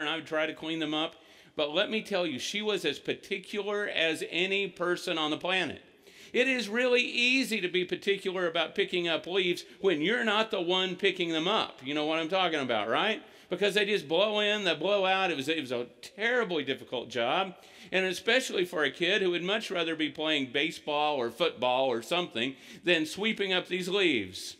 and I would try to clean them up. But let me tell you, she was as particular as any person on the planet. It is really easy to be particular about picking up leaves when you're not the one picking them up. You know what I'm talking about, right? Because they just blow in, they blow out. It was, it was a terribly difficult job. And especially for a kid who would much rather be playing baseball or football or something than sweeping up these leaves.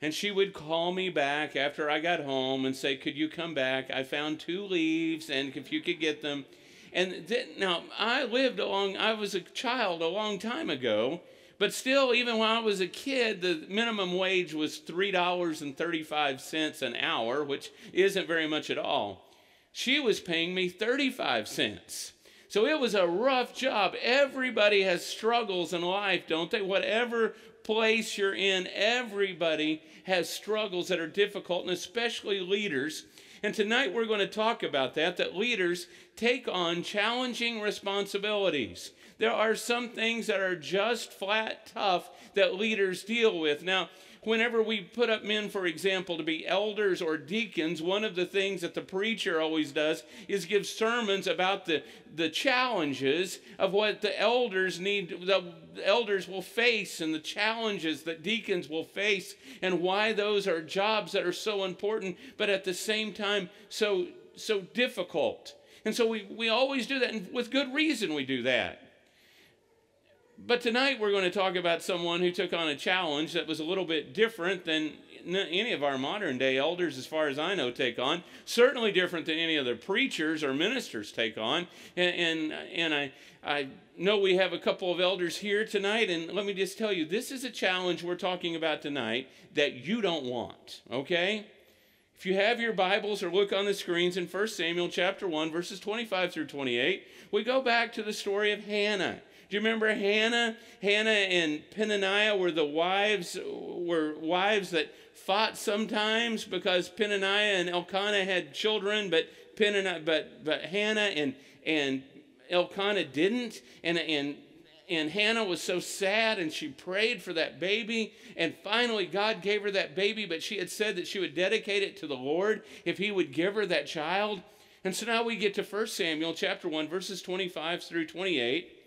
And she would call me back after I got home and say, Could you come back? I found two leaves, and if you could get them. And th- now I lived along, I was a child a long time ago, but still, even when I was a kid, the minimum wage was $3.35 an hour, which isn't very much at all. She was paying me 35 cents. So it was a rough job. Everybody has struggles in life, don't they? Whatever place you're in, everybody has struggles that are difficult, and especially leaders. And tonight we're going to talk about that, that leaders take on challenging responsibilities. There are some things that are just flat tough that leaders deal with. Now, whenever we put up men, for example, to be elders or deacons, one of the things that the preacher always does is give sermons about the, the challenges of what the elders need, the elders will face, and the challenges that deacons will face, and why those are jobs that are so important, but at the same time so so difficult. And so we, we always do that, and with good reason we do that. But tonight we're going to talk about someone who took on a challenge that was a little bit different than any of our modern day elders, as far as I know, take on. Certainly different than any other preachers or ministers take on. And, and, and I, I know we have a couple of elders here tonight, and let me just tell you this is a challenge we're talking about tonight that you don't want, okay? If you have your Bibles or look on the screens in 1 Samuel chapter 1, verses 25 through 28, we go back to the story of Hannah. Do you remember Hannah? Hannah and Peninnah were the wives were wives that fought sometimes because Peninnah and Elkanah had children, but Peninnah, but but Hannah and and Elkanah didn't, and and and Hannah was so sad and she prayed for that baby. And finally, God gave her that baby, but she had said that she would dedicate it to the Lord if He would give her that child. And so now we get to 1 Samuel chapter 1, verses 25 through 28.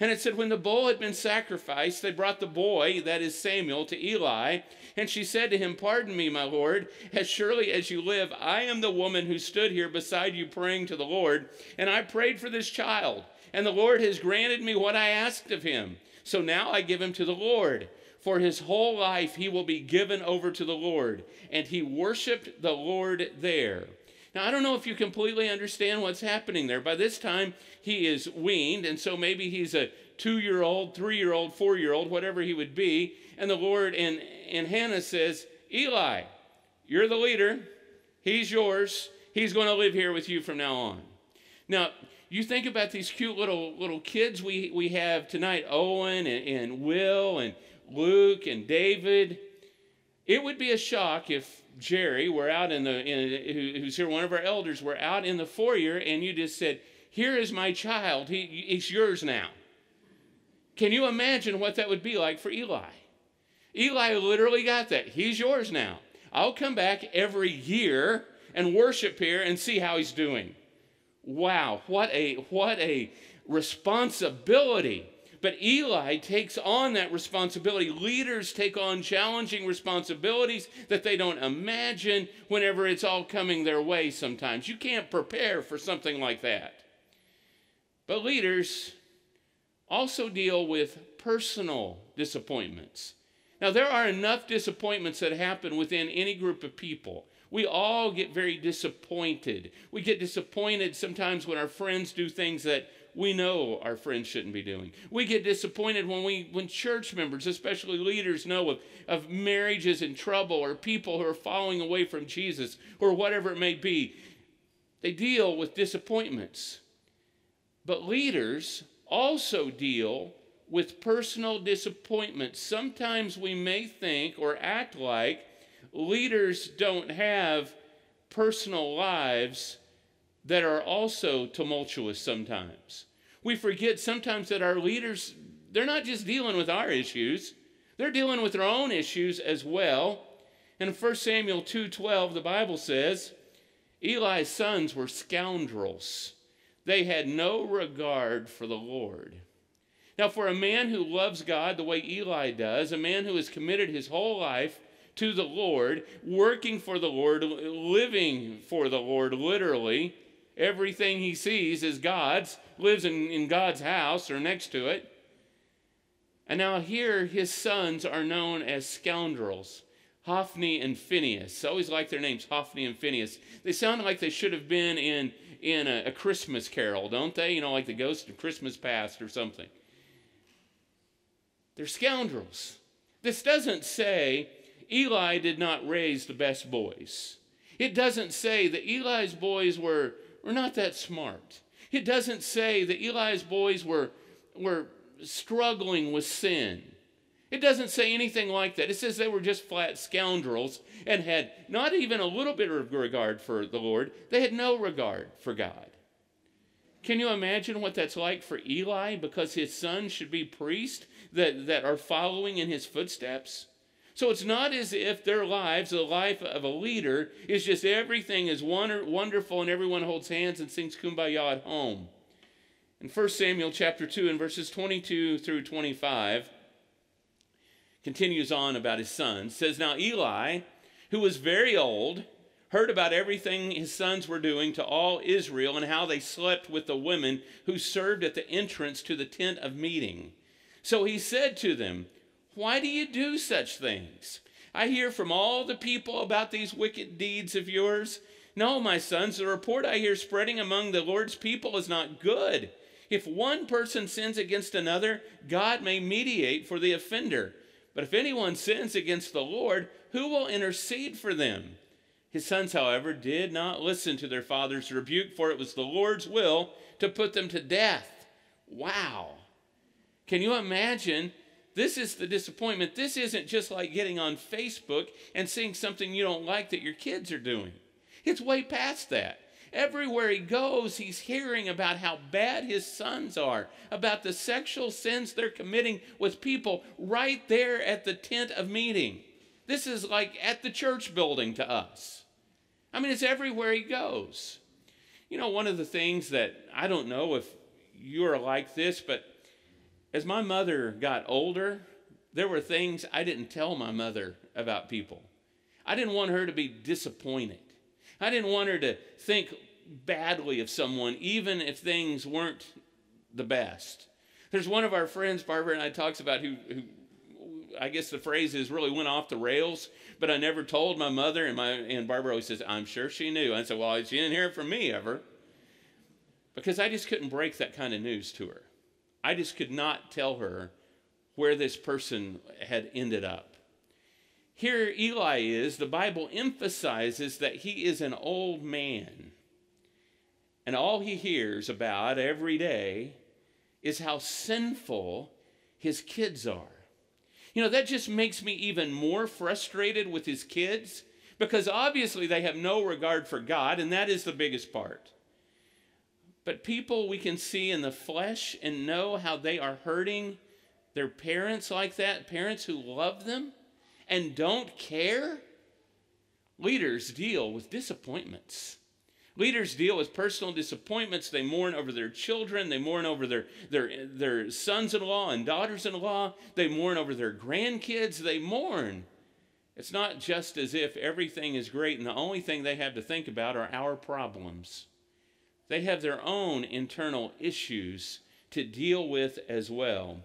And it said, When the bull had been sacrificed, they brought the boy, that is Samuel, to Eli. And she said to him, Pardon me, my Lord, as surely as you live, I am the woman who stood here beside you praying to the Lord. And I prayed for this child, and the Lord has granted me what I asked of him. So now I give him to the Lord. For his whole life he will be given over to the Lord. And he worshiped the Lord there. Now, I don't know if you completely understand what's happening there. By this time, he is weaned, and so maybe he's a two year old, three year old, four year old, whatever he would be. And the Lord, and, and Hannah says, Eli, you're the leader. He's yours. He's going to live here with you from now on. Now, you think about these cute little little kids we, we have tonight Owen and, and Will and Luke and David. It would be a shock if Jerry were out in the, in, who's here, one of our elders, were out in the foyer and you just said, Here is my child. He, he's yours now. Can you imagine what that would be like for Eli? Eli literally got that. He's yours now. I'll come back every year and worship here and see how he's doing. Wow, what a what a responsibility. But Eli takes on that responsibility. Leaders take on challenging responsibilities that they don't imagine whenever it's all coming their way sometimes. You can't prepare for something like that. But leaders also deal with personal disappointments. Now, there are enough disappointments that happen within any group of people. We all get very disappointed. We get disappointed sometimes when our friends do things that we know our friends shouldn't be doing. We get disappointed when we when church members, especially leaders, know of, of marriages in trouble or people who are falling away from Jesus or whatever it may be. They deal with disappointments. But leaders also deal with personal disappointments. Sometimes we may think or act like leaders don't have personal lives that are also tumultuous sometimes. We forget sometimes that our leaders, they're not just dealing with our issues, they're dealing with their own issues as well. In 1 Samuel 2:12, the Bible says, Eli's sons were scoundrels. They had no regard for the Lord. Now, for a man who loves God the way Eli does, a man who has committed his whole life to the Lord, working for the Lord, living for the Lord, literally, everything he sees is God's, lives in, in God's house or next to it. And now here his sons are known as scoundrels. Hophni and Phinehas. I always like their names, Hophni and Phinehas. They sound like they should have been in, in a, a Christmas carol, don't they? You know, like the ghost of Christmas past or something. They're scoundrels. This doesn't say Eli did not raise the best boys. It doesn't say that Eli's boys were, were not that smart. It doesn't say that Eli's boys were, were struggling with sin. It doesn't say anything like that. It says they were just flat scoundrels and had not even a little bit of regard for the Lord. They had no regard for God. Can you imagine what that's like for Eli because his sons should be priests that, that are following in his footsteps? So it's not as if their lives, the life of a leader, is just everything is wonderful and everyone holds hands and sings kumbaya at home. In 1 Samuel chapter 2 and verses 22 through 25, continues on about his sons. Says, Now Eli, who was very old, heard about everything his sons were doing to all Israel and how they slept with the women who served at the entrance to the tent of meeting. So he said to them, Why do you do such things? I hear from all the people about these wicked deeds of yours. No, my sons, the report I hear spreading among the Lord's people is not good. If one person sins against another, God may mediate for the offender but if anyone sins against the Lord, who will intercede for them? His sons, however, did not listen to their father's rebuke, for it was the Lord's will to put them to death. Wow. Can you imagine? This is the disappointment. This isn't just like getting on Facebook and seeing something you don't like that your kids are doing. It's way past that. Everywhere he goes, he's hearing about how bad his sons are, about the sexual sins they're committing with people right there at the tent of meeting. This is like at the church building to us. I mean, it's everywhere he goes. You know, one of the things that I don't know if you're like this, but as my mother got older, there were things I didn't tell my mother about people. I didn't want her to be disappointed. I didn't want her to think badly of someone, even if things weren't the best. There's one of our friends, Barbara and I, talks about who, who I guess the phrase is really went off the rails, but I never told my mother, and my and Barbara always says, I'm sure she knew. I said, Well, she didn't hear it from me ever. Because I just couldn't break that kind of news to her. I just could not tell her where this person had ended up. Here, Eli is, the Bible emphasizes that he is an old man. And all he hears about every day is how sinful his kids are. You know, that just makes me even more frustrated with his kids because obviously they have no regard for God, and that is the biggest part. But people we can see in the flesh and know how they are hurting their parents like that, parents who love them and don't care? Leaders deal with disappointments. Leaders deal with personal disappointments. They mourn over their children. They mourn over their, their, their sons in law and daughters in law. They mourn over their grandkids. They mourn. It's not just as if everything is great and the only thing they have to think about are our problems. They have their own internal issues to deal with as well.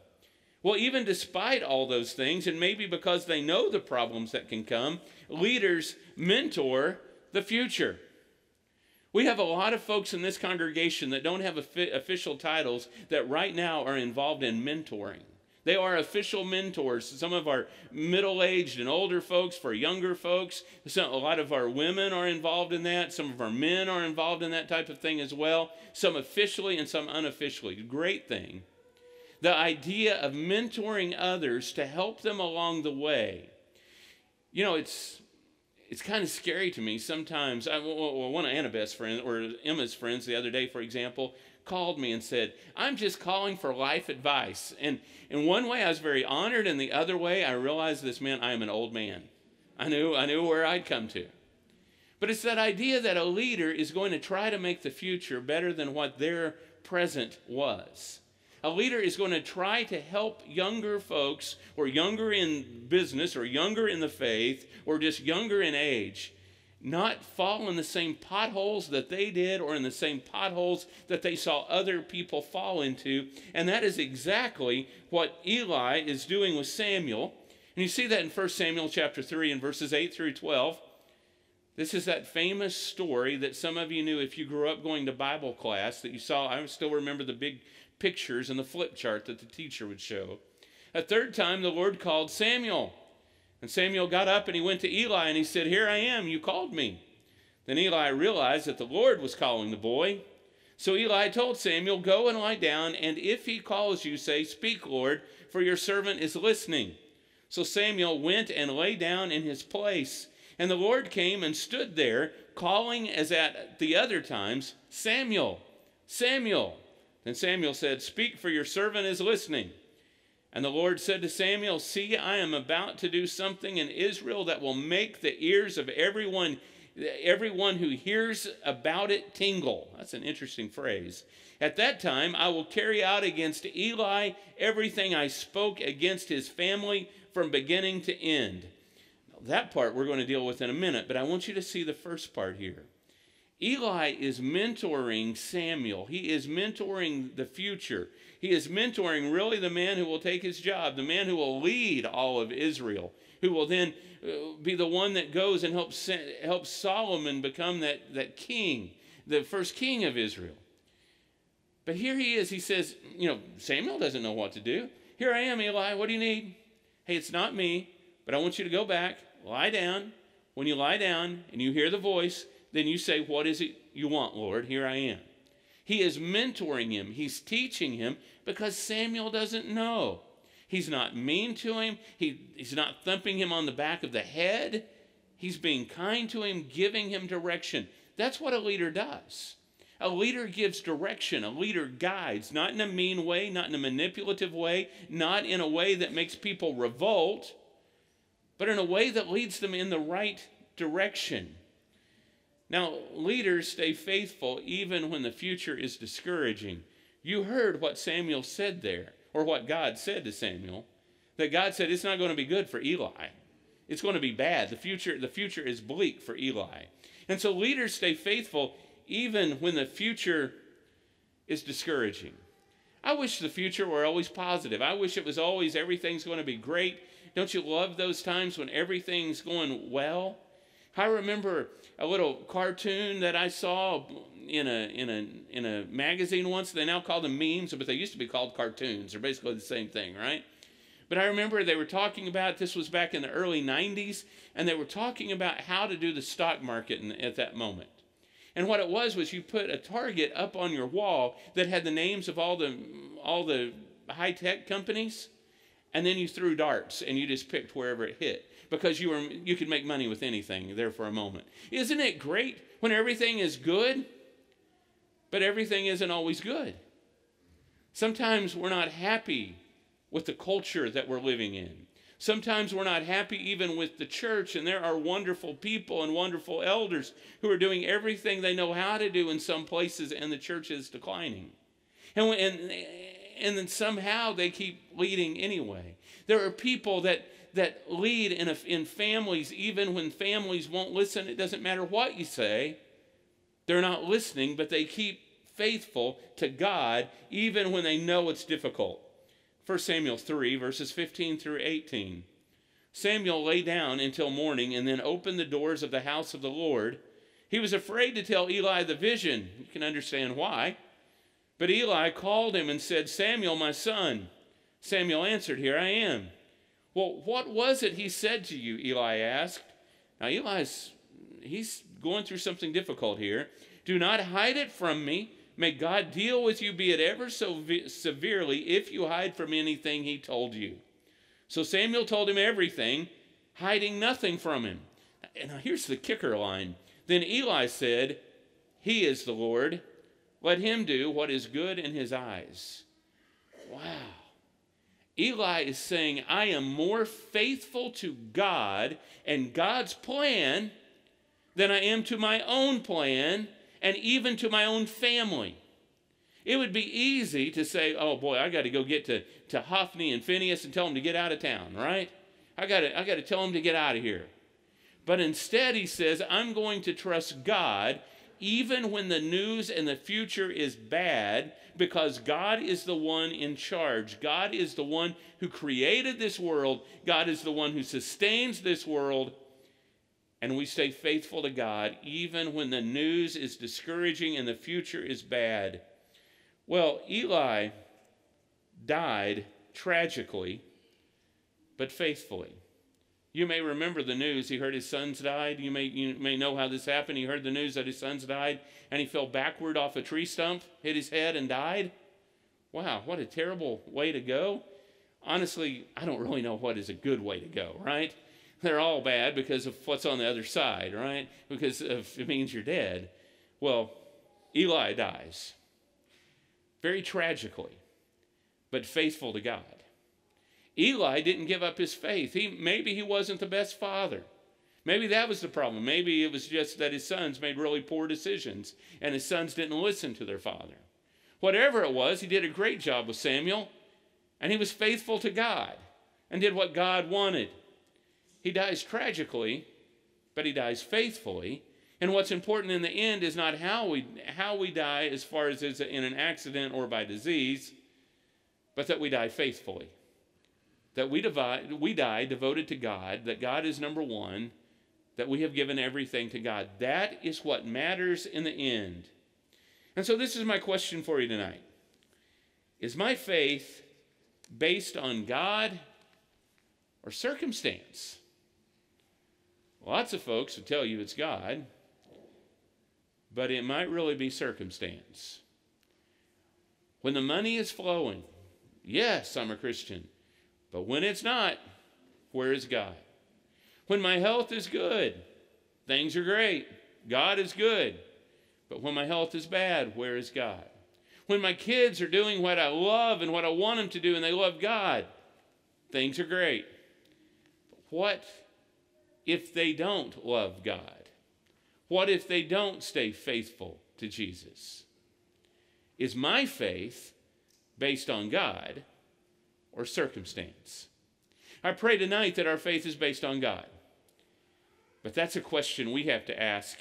Well, even despite all those things, and maybe because they know the problems that can come, leaders mentor the future. We have a lot of folks in this congregation that don't have official titles that right now are involved in mentoring. They are official mentors. Some of our middle aged and older folks, for younger folks, some, a lot of our women are involved in that. Some of our men are involved in that type of thing as well, some officially and some unofficially. Great thing the idea of mentoring others to help them along the way. You know, it's it's kind of scary to me sometimes. I, well, one of Annabeth's friends or Emma's friends the other day, for example, called me and said, "I'm just calling for life advice." And in one way, I was very honored, and the other way, I realized this meant I am an old man. I knew I knew where I'd come to. But it's that idea that a leader is going to try to make the future better than what their present was. A leader is going to try to help younger folks, or younger in business, or younger in the faith, or just younger in age, not fall in the same potholes that they did or in the same potholes that they saw other people fall into. And that is exactly what Eli is doing with Samuel. And you see that in 1 Samuel chapter 3 and verses 8 through 12. This is that famous story that some of you knew if you grew up going to Bible class that you saw. I still remember the big pictures and the flip chart that the teacher would show. A third time, the Lord called Samuel. And Samuel got up and he went to Eli and he said, Here I am, you called me. Then Eli realized that the Lord was calling the boy. So Eli told Samuel, Go and lie down, and if he calls you, say, Speak, Lord, for your servant is listening. So Samuel went and lay down in his place. And the Lord came and stood there, calling as at the other times, Samuel, Samuel. Then Samuel said, Speak, for your servant is listening. And the Lord said to Samuel, See, I am about to do something in Israel that will make the ears of everyone everyone who hears about it tingle. That's an interesting phrase. At that time, I will carry out against Eli everything I spoke against his family from beginning to end. That part we're going to deal with in a minute, but I want you to see the first part here. Eli is mentoring Samuel. He is mentoring the future. He is mentoring really the man who will take his job, the man who will lead all of Israel, who will then uh, be the one that goes and helps, helps Solomon become that, that king, the first king of Israel. But here he is. He says, You know, Samuel doesn't know what to do. Here I am, Eli. What do you need? Hey, it's not me, but I want you to go back, lie down. When you lie down and you hear the voice, then you say, What is it you want, Lord? Here I am. He is mentoring him, he's teaching him because Samuel doesn't know. He's not mean to him, he, he's not thumping him on the back of the head. He's being kind to him, giving him direction. That's what a leader does. A leader gives direction. A leader guides, not in a mean way, not in a manipulative way, not in a way that makes people revolt, but in a way that leads them in the right direction. Now, leaders stay faithful even when the future is discouraging. You heard what Samuel said there, or what God said to Samuel, that God said it's not going to be good for Eli. It's going to be bad. The future, the future is bleak for Eli. And so leaders stay faithful even when the future is discouraging. I wish the future were always positive. I wish it was always everything's going to be great. Don't you love those times when everything's going well? I remember a little cartoon that I saw in a in a in a magazine once. They now call them memes, but they used to be called cartoons. They're basically the same thing, right? But I remember they were talking about this was back in the early 90s, and they were talking about how to do the stock market in, at that moment. And what it was was you put a target up on your wall that had the names of all the all the high tech companies, and then you threw darts and you just picked wherever it hit because you were you could make money with anything there for a moment. Isn't it great when everything is good? But everything isn't always good. Sometimes we're not happy with the culture that we're living in. Sometimes we're not happy even with the church, and there are wonderful people and wonderful elders who are doing everything they know how to do in some places, and the church is declining. And, and, and then somehow they keep leading anyway. There are people that that lead in, a, in families, even when families won't listen, it doesn't matter what you say. They're not listening, but they keep faithful to God even when they know it's difficult. 1 Samuel 3, verses 15 through 18. Samuel lay down until morning and then opened the doors of the house of the Lord. He was afraid to tell Eli the vision. You can understand why. But Eli called him and said, Samuel, my son. Samuel answered, Here I am. Well, what was it he said to you? Eli asked. Now, Eli's, he's going through something difficult here. Do not hide it from me. May God deal with you, be it ever so vi- severely, if you hide from anything he told you. So Samuel told him everything, hiding nothing from him. And now here's the kicker line. Then Eli said, He is the Lord. Let him do what is good in his eyes. Wow. Eli is saying, I am more faithful to God and God's plan than I am to my own plan and even to my own family. It would be easy to say, oh boy, I got to go get to, to Hophni and Phinehas and tell them to get out of town, right? I got I got to tell them to get out of here. But instead, he says, I'm going to trust God even when the news and the future is bad, because God is the one in charge. God is the one who created this world. God is the one who sustains this world. And we stay faithful to God even when the news is discouraging and the future is bad. Well, Eli died tragically, but faithfully. You may remember the news. He heard his sons died. You may, you may know how this happened. He heard the news that his sons died, and he fell backward off a tree stump, hit his head, and died. Wow, what a terrible way to go. Honestly, I don't really know what is a good way to go, right? They're all bad because of what's on the other side, right? Because of, it means you're dead. Well, Eli dies. Very tragically, but faithful to God. Eli didn't give up his faith. He, maybe he wasn't the best father. Maybe that was the problem. Maybe it was just that his sons made really poor decisions and his sons didn't listen to their father. Whatever it was, he did a great job with Samuel and he was faithful to God and did what God wanted. He dies tragically, but he dies faithfully. And what's important in the end is not how we, how we die as far as is in an accident or by disease, but that we die faithfully that we, divide, we die devoted to God, that God is number one, that we have given everything to God. That is what matters in the end. And so, this is my question for you tonight Is my faith based on God or circumstance? Lots of folks will tell you it's God, but it might really be circumstance. When the money is flowing, yes, I'm a Christian. But when it's not, where is God? When my health is good, things are great. God is good. But when my health is bad, where is God? When my kids are doing what I love and what I want them to do and they love God, things are great. But what if they don't love God? What if they don't stay faithful to Jesus? Is my faith based on God or circumstance. I pray tonight that our faith is based on God. But that's a question we have to ask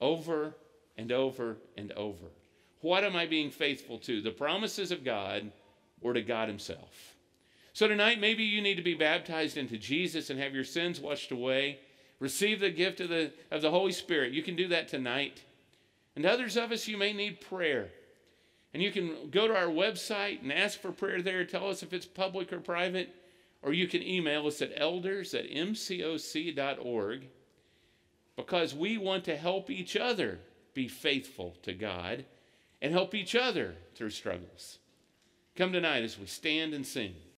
over and over and over. What am I being faithful to? The promises of God or to God Himself? So tonight, maybe you need to be baptized into Jesus and have your sins washed away. Receive the gift of the, of the Holy Spirit. You can do that tonight. And others of us, you may need prayer. And you can go to our website and ask for prayer there. Tell us if it's public or private. Or you can email us at elders at mcoc.org because we want to help each other be faithful to God and help each other through struggles. Come tonight as we stand and sing.